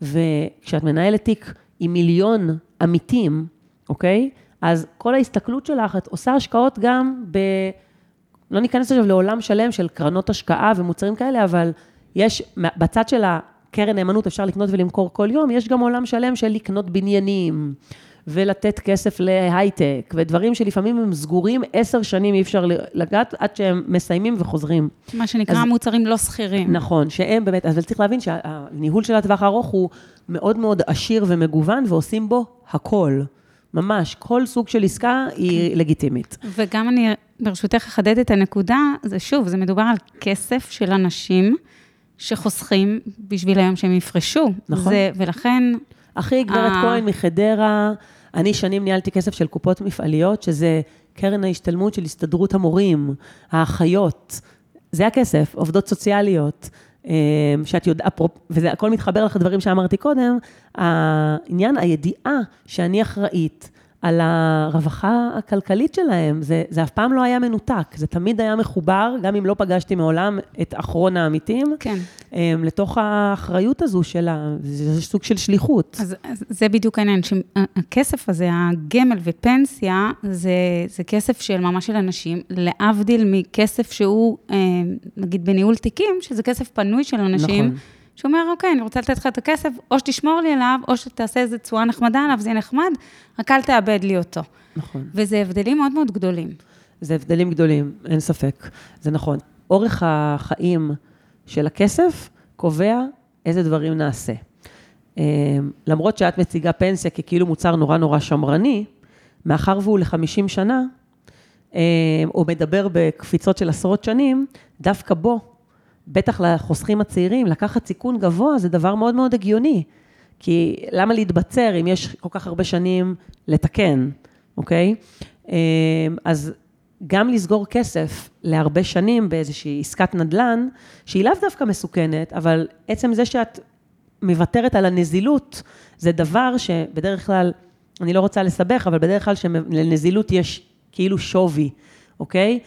וכשאת מנהלת תיק עם מיליון עמיתים, אוקיי? אז כל ההסתכלות שלך, את עושה השקעות גם ב... לא ניכנס עכשיו לעולם שלם של קרנות השקעה ומוצרים כאלה, אבל יש, בצד של הקרן נאמנות אפשר לקנות ולמכור כל יום, יש גם עולם שלם של לקנות בניינים, ולתת כסף להייטק, ודברים שלפעמים הם סגורים עשר שנים, אי אפשר לגעת עד שהם מסיימים וחוזרים. מה שנקרא אז, מוצרים לא שכירים. נכון, שהם באמת, אבל צריך להבין שהניהול של הטווח הארוך הוא מאוד מאוד עשיר ומגוון, ועושים בו הכל. ממש, כל סוג של עסקה היא כן. לגיטימית. וגם אני, ברשותך, אחדד את הנקודה, זה שוב, זה מדובר על כסף של אנשים. שחוסכים בשביל היום שהם יפרשו. נכון. זה, ולכן... אחי, גברת ה... כהן מחדרה, אני שנים ניהלתי כסף של קופות מפעליות, שזה קרן ההשתלמות של הסתדרות המורים, האחיות, זה הכסף, עובדות סוציאליות. אה, שאת יודעת, וזה הכל מתחבר לך לדברים שאמרתי קודם, העניין, הידיעה שאני אחראית על הרווחה הכלכלית שלהם. זה, זה אף פעם לא היה מנותק, זה תמיד היה מחובר, גם אם לא פגשתי מעולם את אחרון העמיתים, כן. אמ, לתוך האחריות הזו של ה... זה סוג של שליחות. אז, אז זה בדיוק העניין, שהכסף הזה, הגמל ופנסיה, זה, זה כסף של ממש של אנשים, להבדיל מכסף שהוא, אמ, נגיד בניהול תיקים, שזה כסף פנוי של אנשים. נכון. שהוא אומר, אוקיי, אני רוצה לתת לך את הכסף, או שתשמור לי עליו, או שתעשה איזה צורה נחמדה עליו, זה יהיה נחמד, רק אל תאבד לי אותו. נכון. וזה הבדלים מאוד מאוד גדולים. זה הבדלים גדולים, אין ספק. זה נכון. אורך החיים של הכסף קובע איזה דברים נעשה. אמ, למרות שאת מציגה פנסיה ככאילו מוצר נורא נורא שמרני, מאחר והוא ל-50 שנה, או מדבר בקפיצות של עשרות שנים, דווקא בו בטח לחוסכים הצעירים, לקחת סיכון גבוה זה דבר מאוד מאוד הגיוני. כי למה להתבצר אם יש כל כך הרבה שנים לתקן, אוקיי? אמ, אז גם לסגור כסף להרבה שנים באיזושהי עסקת נדל"ן, שהיא לאו דווקא מסוכנת, אבל עצם זה שאת מוותרת על הנזילות, זה דבר שבדרך כלל, אני לא רוצה לסבך, אבל בדרך כלל שלנזילות יש כאילו שווי, אוקיי?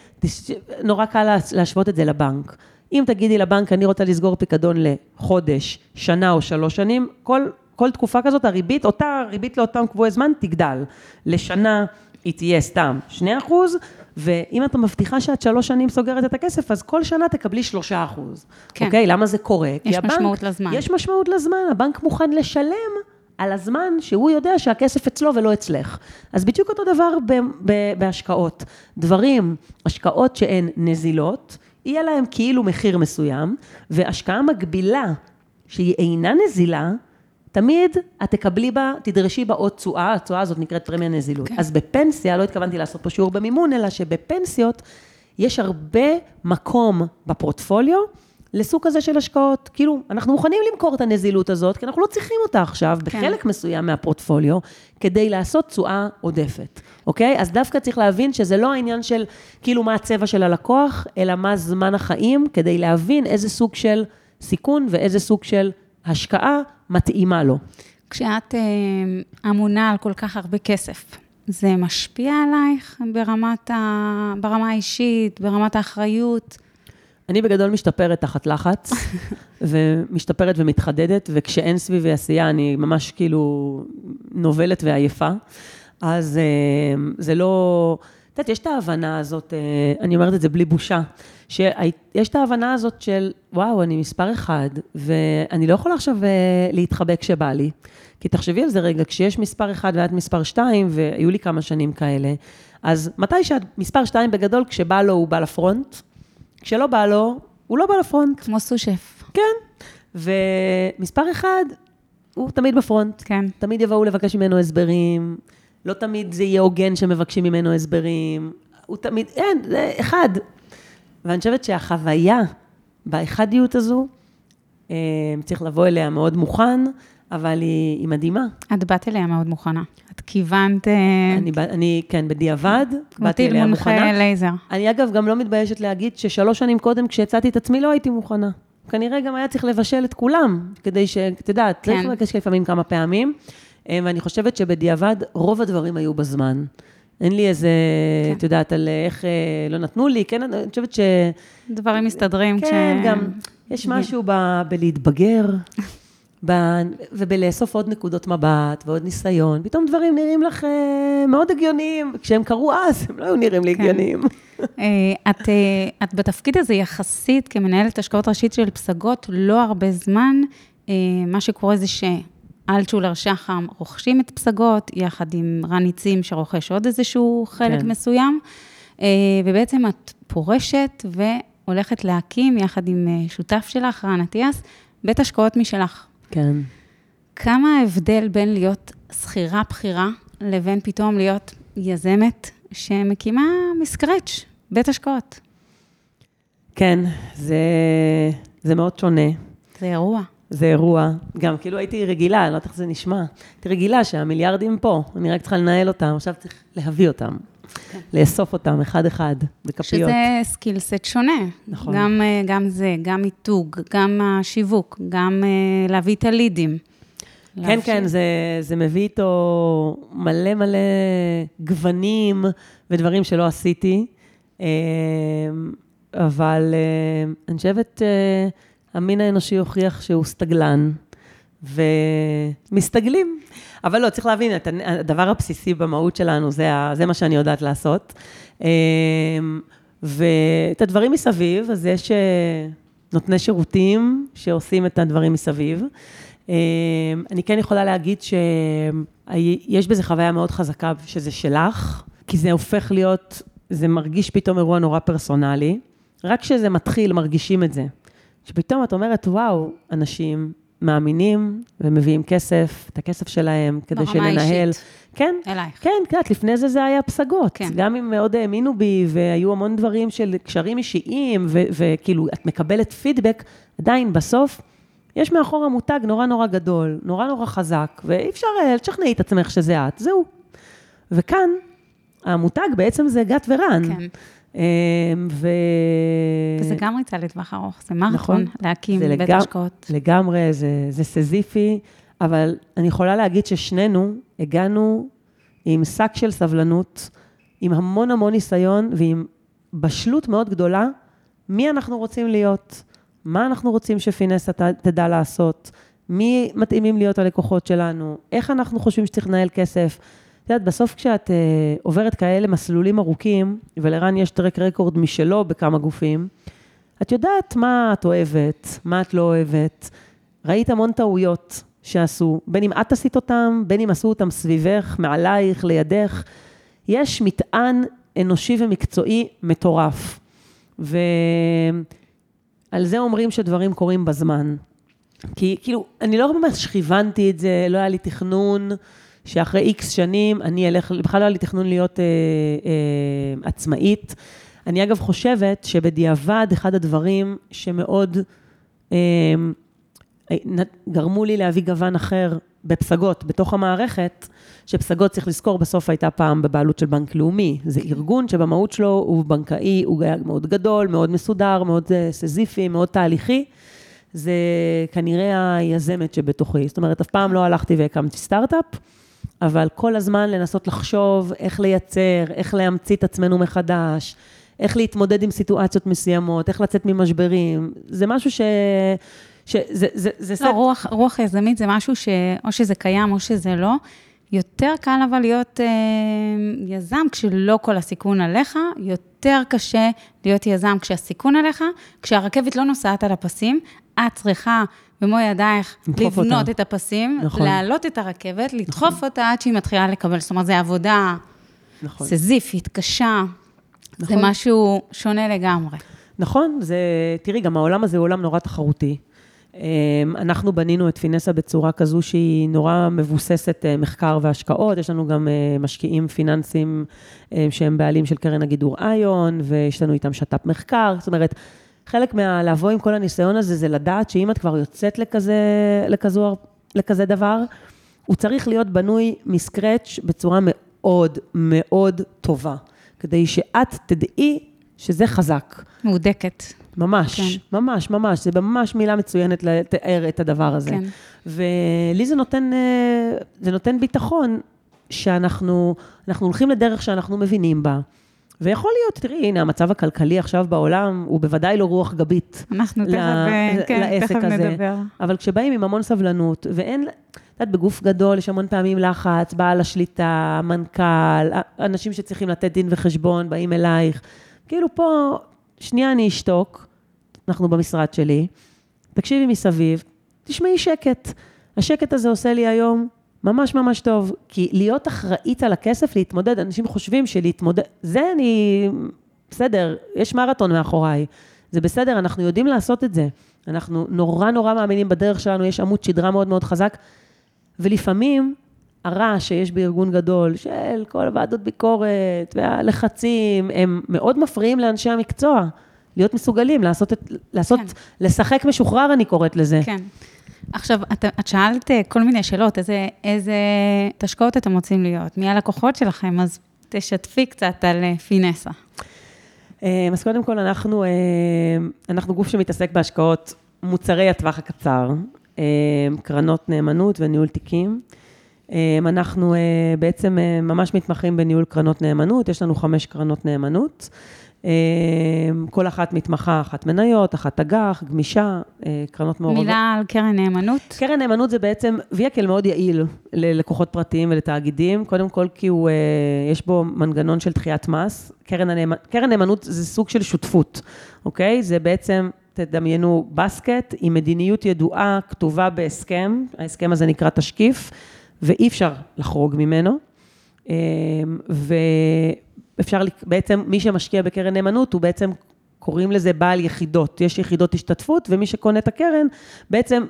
נורא קל להשוות את זה לבנק. אם תגידי לבנק, אני רוצה לסגור פיקדון לחודש, שנה או שלוש שנים, כל, כל תקופה כזאת, הריבית, אותה ריבית לאותם קבועי זמן תגדל. לשנה היא תהיה סתם 2 אחוז, ואם את מבטיחה שאת שלוש שנים סוגרת את הכסף, אז כל שנה תקבלי שלושה אחוז. כן. אוקיי? למה זה קורה? יש הבנק, משמעות לזמן. יש משמעות לזמן, הבנק מוכן לשלם על הזמן שהוא יודע שהכסף אצלו ולא אצלך. אז בדיוק אותו דבר בהשקעות. דברים, השקעות שהן נזילות, יהיה להם כאילו מחיר מסוים, והשקעה מקבילה, שהיא אינה נזילה, תמיד את תקבלי בה, תדרשי בה עוד תשואה, התשואה הזאת נקראת פרמיה נזילות. Okay. כן. אז בפנסיה, לא התכוונתי לעשות פה שיעור במימון, אלא שבפנסיות יש הרבה מקום בפורטפוליו לסוג כזה של השקעות. כאילו, אנחנו מוכנים למכור את הנזילות הזאת, כי אנחנו לא צריכים אותה עכשיו, כן. בחלק מסוים מהפורטפוליו, כדי לעשות תשואה עודפת, אוקיי? אז דווקא צריך להבין שזה לא העניין של כאילו מה הצבע של הלקוח, אלא מה זמן החיים, כדי להבין איזה סוג של סיכון ואיזה סוג של השקעה מתאימה לו. כשאת אה, אמונה על כל כך הרבה כסף, זה משפיע עלייך ברמת ה... ברמה האישית, ברמת האחריות? אני בגדול משתפרת תחת לחץ, ומשתפרת ומתחדדת, וכשאין סביבי עשייה, אני ממש כאילו נובלת ועייפה. אז אה, זה לא... את יודעת, יש את ההבנה הזאת, אה, אני אומרת את זה בלי בושה, שיש את ההבנה הזאת של, וואו, אני מספר אחד, ואני לא יכולה עכשיו אה, להתחבק כשבא לי. כי תחשבי על זה רגע, כשיש מספר אחד ואת מספר שתיים, והיו לי כמה שנים כאלה, אז מתי שאת מספר שתיים בגדול, כשבא לו הוא בא לפרונט, כשלא בא לו, הוא לא בא לפרונט. כמו סו-שף. כן. ומספר אחד, הוא תמיד בפרונט. כן. תמיד יבואו לבקש ממנו הסברים, לא תמיד זה יהיה הוגן שמבקשים ממנו הסברים, הוא תמיד, אין, זה אחד. ואני חושבת שהחוויה באחדיות הזו, אה, צריך לבוא אליה מאוד מוכן, אבל היא, היא מדהימה. את באת אליה מאוד מוכנה. את כיוונת... אה, אני, אני, כן, בדיעבד, באתי אליה מוכנה. כמו טיל לייזר. אני אגב גם לא מתביישת להגיד ששלוש שנים קודם, כשהצעתי את עצמי, לא הייתי מוכנה. כנראה גם היה צריך לבשל את כולם, כדי ש... את יודעת, כן. צריך לבקש לפעמים כמה פעמים. אה, ואני חושבת שבדיעבד, רוב הדברים היו בזמן. אין לי איזה, כן. את יודעת, על איך אה, לא נתנו לי, כן, אני חושבת ש... דברים מסתדרים כן, כש... כן, גם יש משהו ב... בלהתבגר, ב... ובלאסוף עוד נקודות מבט ועוד ניסיון. פתאום דברים נראים לך אה, מאוד הגיוניים, כשהם קרו אז, הם לא היו נראים לי כן. הגיוניים. את, את בתפקיד הזה יחסית כמנהלת השקעות ראשית של פסגות לא הרבה זמן, מה שקורה זה ש... אלטשולר שחם רוכשים את פסגות, יחד עם רן ניצים שרוכש עוד איזשהו חלק כן. מסוים, אה, ובעצם את פורשת והולכת להקים, יחד עם אה, שותף שלך, רן אטיאס, בית השקעות משלך. כן. כמה ההבדל בין להיות שכירה בכירה לבין פתאום להיות יזמת שמקימה מסקרץ', בית השקעות? כן, זה, זה מאוד שונה. זה אירוע. זה אירוע. גם כאילו הייתי רגילה, אני לא יודעת איך זה נשמע. הייתי רגילה שהמיליארדים פה, אני רק צריכה לנהל אותם, עכשיו צריך להביא אותם. כן. לאסוף אותם אחד-אחד, בכפיות. שזה סקילסט שונה. נכון. גם, אה, גם זה, גם מיתוג, גם השיווק, גם אה, להביא את הלידים. כן, כן, זה, זה מביא איתו מלא מלא גוונים ודברים שלא עשיתי. אה, אבל אני חושבת המין האנושי הוכיח שהוא סטגלן, ומסתגלים. אבל לא, צריך להבין, את הדבר הבסיסי במהות שלנו, זה, זה מה שאני יודעת לעשות. אמ, ואת הדברים מסביב, אז יש אה, נותני שירותים שעושים את הדברים מסביב. אמ, אני כן יכולה להגיד שיש בזה חוויה מאוד חזקה שזה שלך, כי זה הופך להיות, זה מרגיש פתאום אירוע נורא פרסונלי. רק כשזה מתחיל, מרגישים את זה. שפתאום את אומרת, וואו, אנשים מאמינים ומביאים כסף, את הכסף שלהם, כדי שננהל. ברמה אישית. כן, אלייך. כן, את יודעת, לפני זה זה היה פסגות. כן. גם אם מאוד האמינו בי, והיו המון דברים של קשרים אישיים, וכאילו, את מקבלת פידבק, עדיין בסוף, יש מאחורה מותג נורא נורא גדול, נורא נורא חזק, ואי אפשר אה, לשכנעי את עצמך שזה את, זהו. וכאן, המותג בעצם זה גת ורן. כן. אמ, ו... וזה גם ריצה לטווח ארוך, זה מרתון נכון, להקים בית לגמ... השקעות. לגמרי, זה, זה סזיפי, אבל אני יכולה להגיד ששנינו הגענו עם שק של סבלנות, עם המון המון ניסיון ועם בשלות מאוד גדולה, מי אנחנו רוצים להיות, מה אנחנו רוצים שפינסה תדע לעשות, מי מתאימים להיות הלקוחות שלנו, איך אנחנו חושבים שצריך לנהל כסף. את יודעת, בסוף כשאת uh, עוברת כאלה מסלולים ארוכים, ולרן יש טרק רקורד משלו בכמה גופים, את יודעת מה את אוהבת, מה את לא אוהבת. ראית המון טעויות שעשו, בין אם את עשית אותם, בין אם עשו אותם סביבך, מעלייך, לידך. יש מטען אנושי ומקצועי מטורף. ועל זה אומרים שדברים קורים בזמן. כי כאילו, אני לא ממש כיוונתי את זה, לא היה לי תכנון. שאחרי איקס שנים אני אלך, בכלל לא היה לי תכנון להיות אה, אה, עצמאית. אני אגב חושבת שבדיעבד, אחד הדברים שמאוד אה, גרמו לי להביא גוון אחר בפסגות, בתוך המערכת, שפסגות, צריך לזכור, בסוף הייתה פעם בבעלות של בנק לאומי. זה ארגון שבמהות שלו הוא בנקאי, הוא היה מאוד גדול, מאוד מסודר, מאוד אה, סזיפי, מאוד תהליכי. זה כנראה היזמת שבתוכי. זאת אומרת, אף פעם לא הלכתי והקמתי סטארט-אפ. אבל כל הזמן לנסות לחשוב איך לייצר, איך להמציא את עצמנו מחדש, איך להתמודד עם סיטואציות מסוימות, איך לצאת ממשברים, זה משהו ש... שזה, זה, זה לא, רוח, רוח יזמית זה משהו שאו שזה קיים או שזה לא. יותר קל אבל להיות אה, יזם כשלא כל הסיכון עליך, יותר קשה להיות יזם כשהסיכון עליך, כשהרכבת לא נוסעת על הפסים, את צריכה במו ידייך לבנות אותה. את הפסים, נכון. להעלות את הרכבת, לדחוף נכון. אותה עד שהיא מתחילה לקבל. זאת אומרת, זו עבודה נכון. סזיפית, קשה, נכון. זה משהו שונה לגמרי. נכון, זה, תראי, גם העולם הזה הוא עולם נורא תחרותי. אמ, אנחנו בנינו את פינסה בצורה כזו שהיא נורא מבוססת אה, מחקר והשקעות, יש לנו גם אה, משקיעים פיננסיים אה, שהם בעלים של קרן הגידור איון, ויש לנו איתם שת"פ מחקר, זאת אומרת, חלק מהלבוא עם כל הניסיון הזה זה לדעת שאם את כבר יוצאת לכזה, לכזו, לכזה דבר, הוא צריך להיות בנוי מסקרץ' בצורה מאוד מאוד טובה, כדי שאת תדעי שזה חזק. מהודקת. ממש, כן. ממש, ממש, זה ממש מילה מצוינת לתאר את הדבר הזה. כן. ולי זה נותן, אה, זה נותן ביטחון שאנחנו הולכים לדרך שאנחנו מבינים בה. ויכול להיות, תראי, הנה, המצב הכלכלי עכשיו בעולם, הוא בוודאי לא רוח גבית. אנחנו תכף, אה, כן, לעסק תכף הזה. נדבר. אבל כשבאים עם המון סבלנות, ואין, את יודעת, בגוף גדול יש המון פעמים לחץ, בעל השליטה, מנכ"ל, אנשים שצריכים לתת דין וחשבון, באים אלייך. כאילו פה, שנייה אני אשתוק, אנחנו במשרד שלי, תקשיבי מסביב, תשמעי שקט. השקט הזה עושה לי היום ממש ממש טוב, כי להיות אחראית על הכסף, להתמודד, אנשים חושבים שלהתמודד, זה אני, בסדר, יש מרתון מאחוריי, זה בסדר, אנחנו יודעים לעשות את זה. אנחנו נורא נורא מאמינים בדרך שלנו, יש עמוד שדרה מאוד מאוד חזק, ולפעמים הרעש שיש בארגון גדול, של כל הוועדות ביקורת והלחצים, הם מאוד מפריעים לאנשי המקצוע. להיות מסוגלים, לעשות את, לעשות, כן. לשחק משוחרר, אני קוראת לזה. כן. עכשיו, את, את שאלת אה, כל מיני שאלות, איזה, איזה השקעות אתם רוצים להיות? מי הלקוחות שלכם? אז תשתפי קצת על אה, פינסה. אה, אז קודם כל, אנחנו, אנחנו גוף שמתעסק בהשקעות מוצרי הטווח הקצר, קרנות נאמנות וניהול תיקים. אנחנו בעצם ממש מתמחים בניהול קרנות נאמנות, יש לנו חמש קרנות נאמנות. אמ, כל אחת מתמחה, אחת מניות, אחת אג"ח, גמישה, אה, קרנות מעורבות. מילה על קרן נאמנות? קרן נאמנות זה בעצם ויקל מאוד יעיל ללקוחות פרטיים ולתאגידים, קודם כל כי הוא, אה, יש בו מנגנון של דחיית מס. קרן, הנאמ... קרן נאמנות זה סוג של שותפות, אוקיי? זה בעצם, תדמיינו בסקט עם מדיניות ידועה, כתובה בהסכם, ההסכם הזה נקרא תשקיף, ואי אפשר לחרוג ממנו. אמ, ו... אפשר, בעצם מי שמשקיע בקרן נאמנות, הוא בעצם, קוראים לזה בעל יחידות. יש יחידות השתתפות, ומי שקונה את הקרן, בעצם,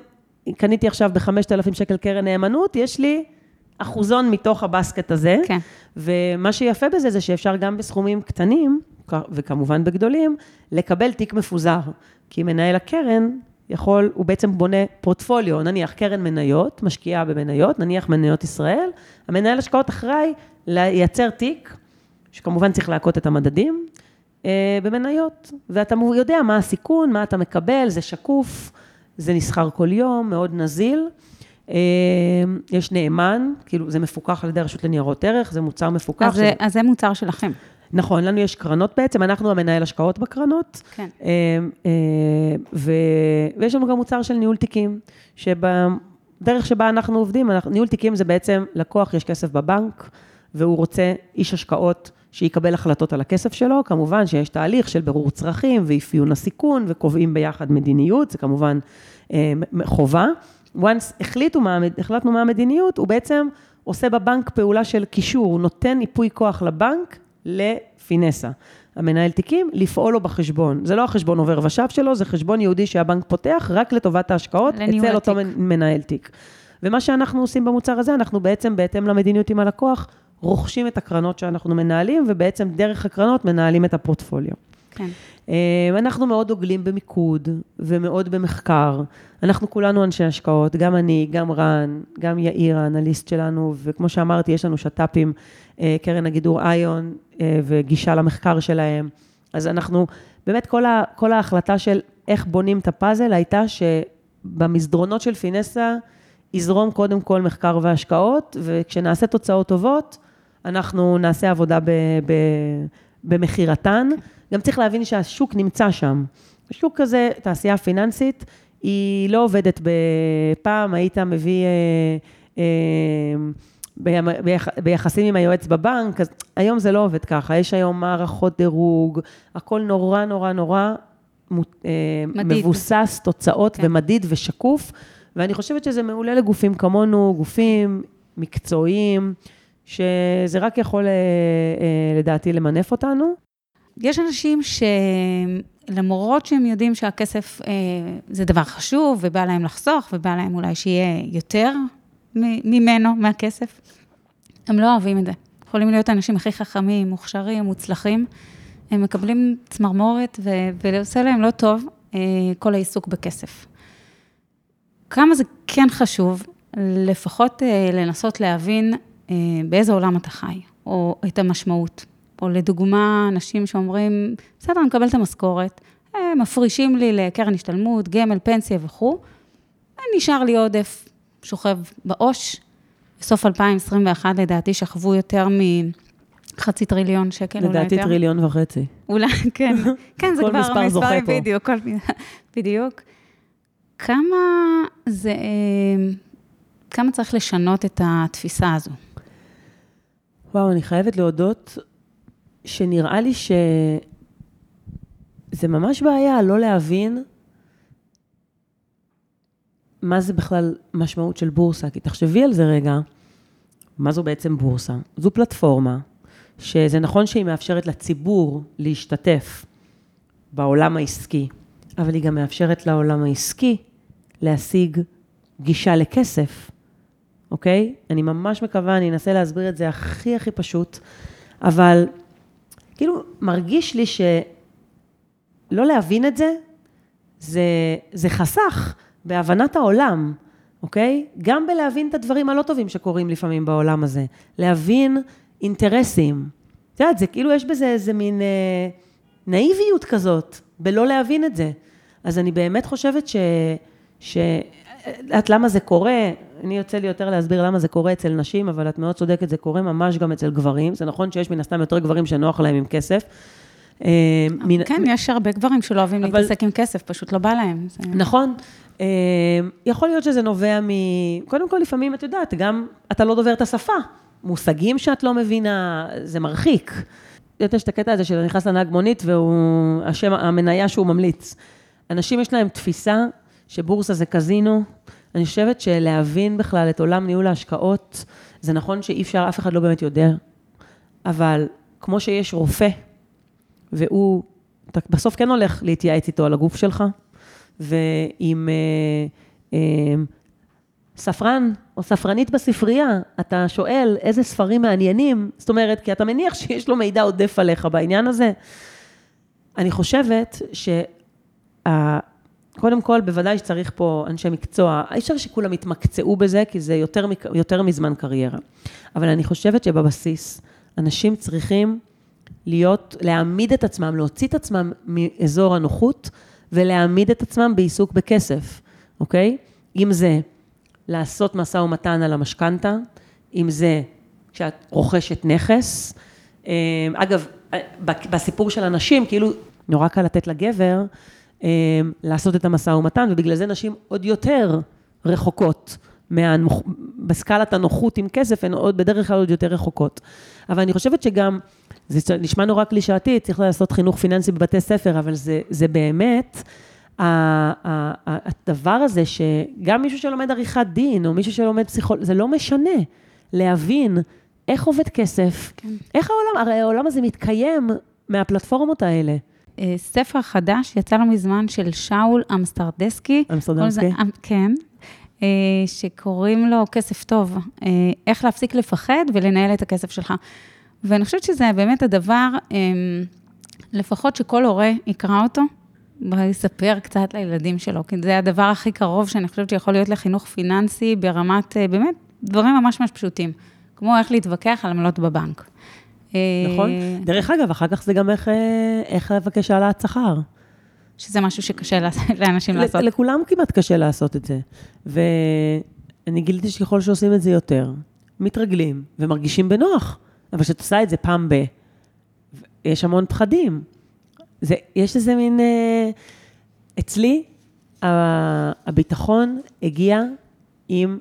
קניתי עכשיו ב-5,000 שקל קרן נאמנות, יש לי אחוזון מתוך הבסקט הזה. כן. ומה שיפה בזה, זה שאפשר גם בסכומים קטנים, וכמובן בגדולים, לקבל תיק מפוזר. כי מנהל הקרן יכול, הוא בעצם בונה פורטפוליו, נניח קרן מניות, משקיעה במניות, נניח מניות ישראל, המנהל השקעות אחראי לייצר תיק שכמובן צריך להכות את המדדים, אה, במניות. ואתה יודע מה הסיכון, מה אתה מקבל, זה שקוף, זה נסחר כל יום, מאוד נזיל. אה, יש נאמן, כאילו זה מפוקח על ידי הרשות לניירות ערך, זה מוצר מפוקח. אז, שזה... אז זה מוצר שלכם. נכון, לנו יש קרנות בעצם, אנחנו המנהל השקעות בקרנות. כן. אה, ו... ויש לנו גם מוצר של ניהול תיקים, שבדרך שבה אנחנו עובדים, אנחנו, ניהול תיקים זה בעצם לקוח, יש כסף בבנק, והוא רוצה איש השקעות שיקבל החלטות על הכסף שלו, כמובן שיש תהליך של ברור צרכים ואפיון הסיכון וקובעים ביחד מדיניות, זה כמובן אה, חובה. once החליטו מה, החלטנו מה המדיניות, הוא בעצם עושה בבנק פעולה של קישור, הוא נותן ייפוי כוח לבנק לפינסה. המנהל תיקים, לפעול לו בחשבון. זה לא החשבון עובר ושב שלו, זה חשבון ייעודי שהבנק פותח רק לטובת ההשקעות, אצל אותו מנהל תיק. ומה שאנחנו עושים במוצר הזה, אנחנו בעצם, בהתאם למדיניות עם הלקוח, רוכשים את הקרנות שאנחנו מנהלים, ובעצם דרך הקרנות מנהלים את הפורטפוליו. כן. אה, אנחנו מאוד דוגלים במיקוד ומאוד במחקר. אנחנו כולנו אנשי השקעות, גם אני, גם רן, גם יאיר, האנליסט שלנו, וכמו שאמרתי, יש לנו שת"פים, אה, קרן הגידור איון אה, וגישה למחקר שלהם. אז אנחנו, באמת כל, ה, כל ההחלטה של איך בונים את הפאזל הייתה שבמסדרונות של פינסה, יזרום קודם כל מחקר והשקעות, וכשנעשה תוצאות טובות, אנחנו נעשה עבודה ב, ב, במכירתן. גם צריך להבין שהשוק נמצא שם. השוק כזה, תעשייה פיננסית, היא לא עובדת בפעם, היית מביא... אה, אה, ביחסים עם היועץ בבנק, אז היום זה לא עובד ככה, יש היום מערכות דירוג, הכל נורא נורא נורא אה, מדיד. מבוסס תוצאות כן. ומדיד ושקוף, ואני חושבת שזה מעולה לגופים כמונו, גופים מקצועיים, שזה רק יכול לדעתי למנף אותנו. יש אנשים שלמרות שהם יודעים שהכסף אה, זה דבר חשוב, ובא להם לחסוך, ובא להם אולי שיהיה יותר ממנו, מהכסף, הם לא אוהבים את זה. יכולים להיות האנשים הכי חכמים, מוכשרים, מוצלחים, הם מקבלים צמרמורת ו- ועושה להם לא טוב אה, כל העיסוק בכסף. כמה זה כן חשוב, לפחות אה, לנסות להבין אה, באיזה עולם אתה חי, או את המשמעות. או לדוגמה, אנשים שאומרים, בסדר, אני מקבל את המשכורת, מפרישים לי לקרן השתלמות, גמל, פנסיה וכו', נשאר לי עודף שוכב בעו"ש. בסוף 2021, לדעתי, שכבו יותר מחצי טריליון שקל, אולי יותר. לדעתי טריליון וחצי. אולי, כן. כן, זה כבר מספר זוכה פה. בדיוק, כל בדיוק. כמה זה, כמה צריך לשנות את התפיסה הזו? וואו, אני חייבת להודות שנראה לי שזה ממש בעיה לא להבין מה זה בכלל משמעות של בורסה? כי תחשבי על זה רגע, מה זו בעצם בורסה? זו פלטפורמה שזה נכון שהיא מאפשרת לציבור להשתתף בעולם העסקי, אבל היא גם מאפשרת לעולם העסקי להשיג גישה לכסף, אוקיי? אני ממש מקווה, אני אנסה להסביר את זה הכי הכי פשוט, אבל כאילו מרגיש לי שלא להבין את זה, זה, זה חסך. בהבנת העולם, אוקיי? גם בלהבין את הדברים הלא טובים שקורים לפעמים בעולם הזה. להבין אינטרסים. את יודעת, זה כאילו יש בזה איזה מין אה, נאיביות כזאת, בלא להבין את זה. אז אני באמת חושבת ש... ש... את למה זה קורה? אני יוצא לי יותר להסביר למה זה קורה אצל נשים, אבל את מאוד צודקת, זה קורה ממש גם אצל גברים. זה נכון שיש מן הסתם יותר גברים שנוח להם עם כסף, אה, כן, יש הרבה גברים שלא אוהבים להתעסק עם כסף, פשוט לא בא להם. נכון. אה, יכול להיות שזה נובע מ... קודם כל, לפעמים, את יודעת, גם אתה לא דובר את השפה. מושגים שאת לא מבינה, זה מרחיק. יש את הקטע הזה שאתה נכנס לנהג מונית והוא, השם, המניה שהוא ממליץ. אנשים יש להם תפיסה שבורסה זה קזינו. אני חושבת שלהבין בכלל את עולם ניהול ההשקעות, זה נכון שאי אפשר, אף אחד לא באמת יודע, אבל כמו שיש רופא והוא, אתה בסוף כן הולך להתייעץ איתו על הגוף שלך, ועם אה, אה, ספרן או ספרנית בספרייה, אתה שואל איזה ספרים מעניינים, זאת אומרת, כי אתה מניח שיש לו מידע עודף עליך בעניין הזה. אני חושבת ש... קודם כל, בוודאי שצריך פה אנשי מקצוע. אי אפשר שכולם יתמקצעו בזה, כי זה יותר, יותר מזמן קריירה. אבל אני חושבת שבבסיס, אנשים צריכים להיות, להעמיד את עצמם, להוציא את עצמם מאזור הנוחות ולהעמיד את עצמם בעיסוק בכסף, אוקיי? אם זה לעשות משא ומתן על המשכנתה, אם זה כשאת רוכשת נכס. אה, אגב, בסיפור של הנשים, כאילו, נורא קל לתת לגבר אה, לעשות את המשא ומתן, ובגלל זה נשים עוד יותר רחוקות. מהנוח... בסקלת הנוחות עם כסף, הן עוד בדרך כלל עוד יותר רחוקות. אבל אני חושבת שגם זה נשמע נורא קלישאתי, צריך לעשות חינוך פיננסי בבתי ספר, אבל זה, זה באמת הדבר הזה שגם מישהו שלומד עריכת דין, או מישהו שלומד פסיכולוגיה, זה לא משנה להבין איך עובד כסף, כן. איך העולם, הרי העולם הזה מתקיים מהפלטפורמות האלה. אה, ספר חדש יצא לא מזמן של שאול אמסטרדסקי. אמסטרדסקי? כן. אה, שקוראים לו כסף טוב, אה, איך להפסיק לפחד ולנהל את הכסף שלך. ואני חושבת שזה באמת הדבר, לפחות שכל הורה יקרא אותו, ויספר קצת לילדים שלו, כי זה הדבר הכי קרוב שאני חושבת שיכול להיות לחינוך פיננסי ברמת, אה, באמת, דברים ממש ממש פשוטים, כמו איך להתווכח על עמלות בבנק. נכון. דרך אגב, אחר כך זה גם איך, אה, איך לבקש העלאת שכר. שזה משהו שקשה לאנשים לעשות. לכולם כמעט קשה לעשות את זה. אני גיליתי שככל שעושים את זה יותר, מתרגלים ומרגישים בנוח. אבל כשאת עושה את זה פעם ב... יש המון פחדים. זה, יש איזה מין... אה, אצלי, הביטחון הגיע עם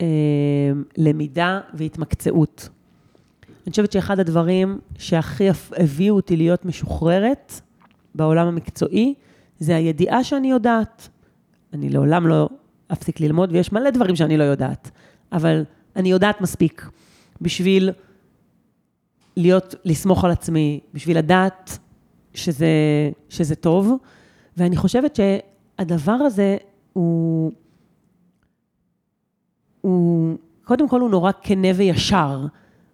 אה, למידה והתמקצעות. אני חושבת שאחד הדברים שהכי הביאו אותי להיות משוחררת בעולם המקצועי, זה הידיעה שאני יודעת. אני לעולם לא אפסיק ללמוד, ויש מלא דברים שאני לא יודעת, אבל אני יודעת מספיק בשביל להיות, לסמוך על עצמי, בשביל לדעת שזה, שזה טוב, ואני חושבת שהדבר הזה הוא, הוא, קודם כל הוא נורא כנה וישר,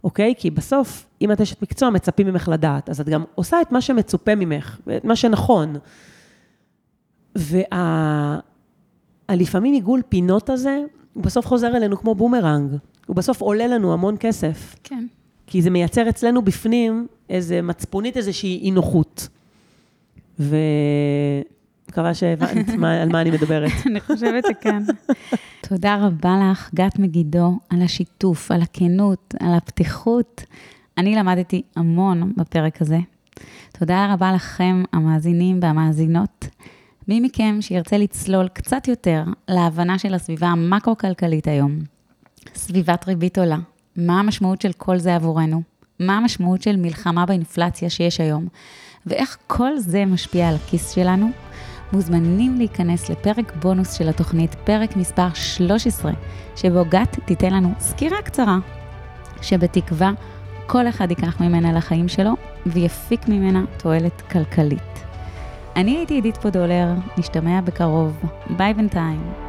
אוקיי? כי בסוף, אם את אשת מקצוע, מצפים ממך לדעת, אז את גם עושה את מה שמצופה ממך, את מה שנכון. וה... הלפעמים עיגול פינות הזה, הוא בסוף חוזר אלינו כמו בומרנג. הוא בסוף עולה לנו המון כסף. כן. כי זה מייצר אצלנו בפנים איזה מצפונית, איזושהי אי נוחות. ומקווה שהבנת על מה אני מדברת. אני חושבת שכן. תודה רבה לך, גת מגידו, על השיתוף, על הכנות, על הפתיחות. אני למדתי המון בפרק הזה. תודה רבה לכם, המאזינים והמאזינות. מי מכם שירצה לצלול קצת יותר להבנה של הסביבה המקרו-כלכלית היום, סביבת ריבית עולה, מה המשמעות של כל זה עבורנו, מה המשמעות של מלחמה באינפלציה שיש היום, ואיך כל זה משפיע על הכיס שלנו, מוזמנים להיכנס לפרק בונוס של התוכנית, פרק מספר 13, שבו גת תיתן לנו סקירה קצרה, שבתקווה כל אחד ייקח ממנה לחיים שלו ויפיק ממנה תועלת כלכלית. אני הייתי עידית פודולר, נשתמע בקרוב. ביי בינתיים.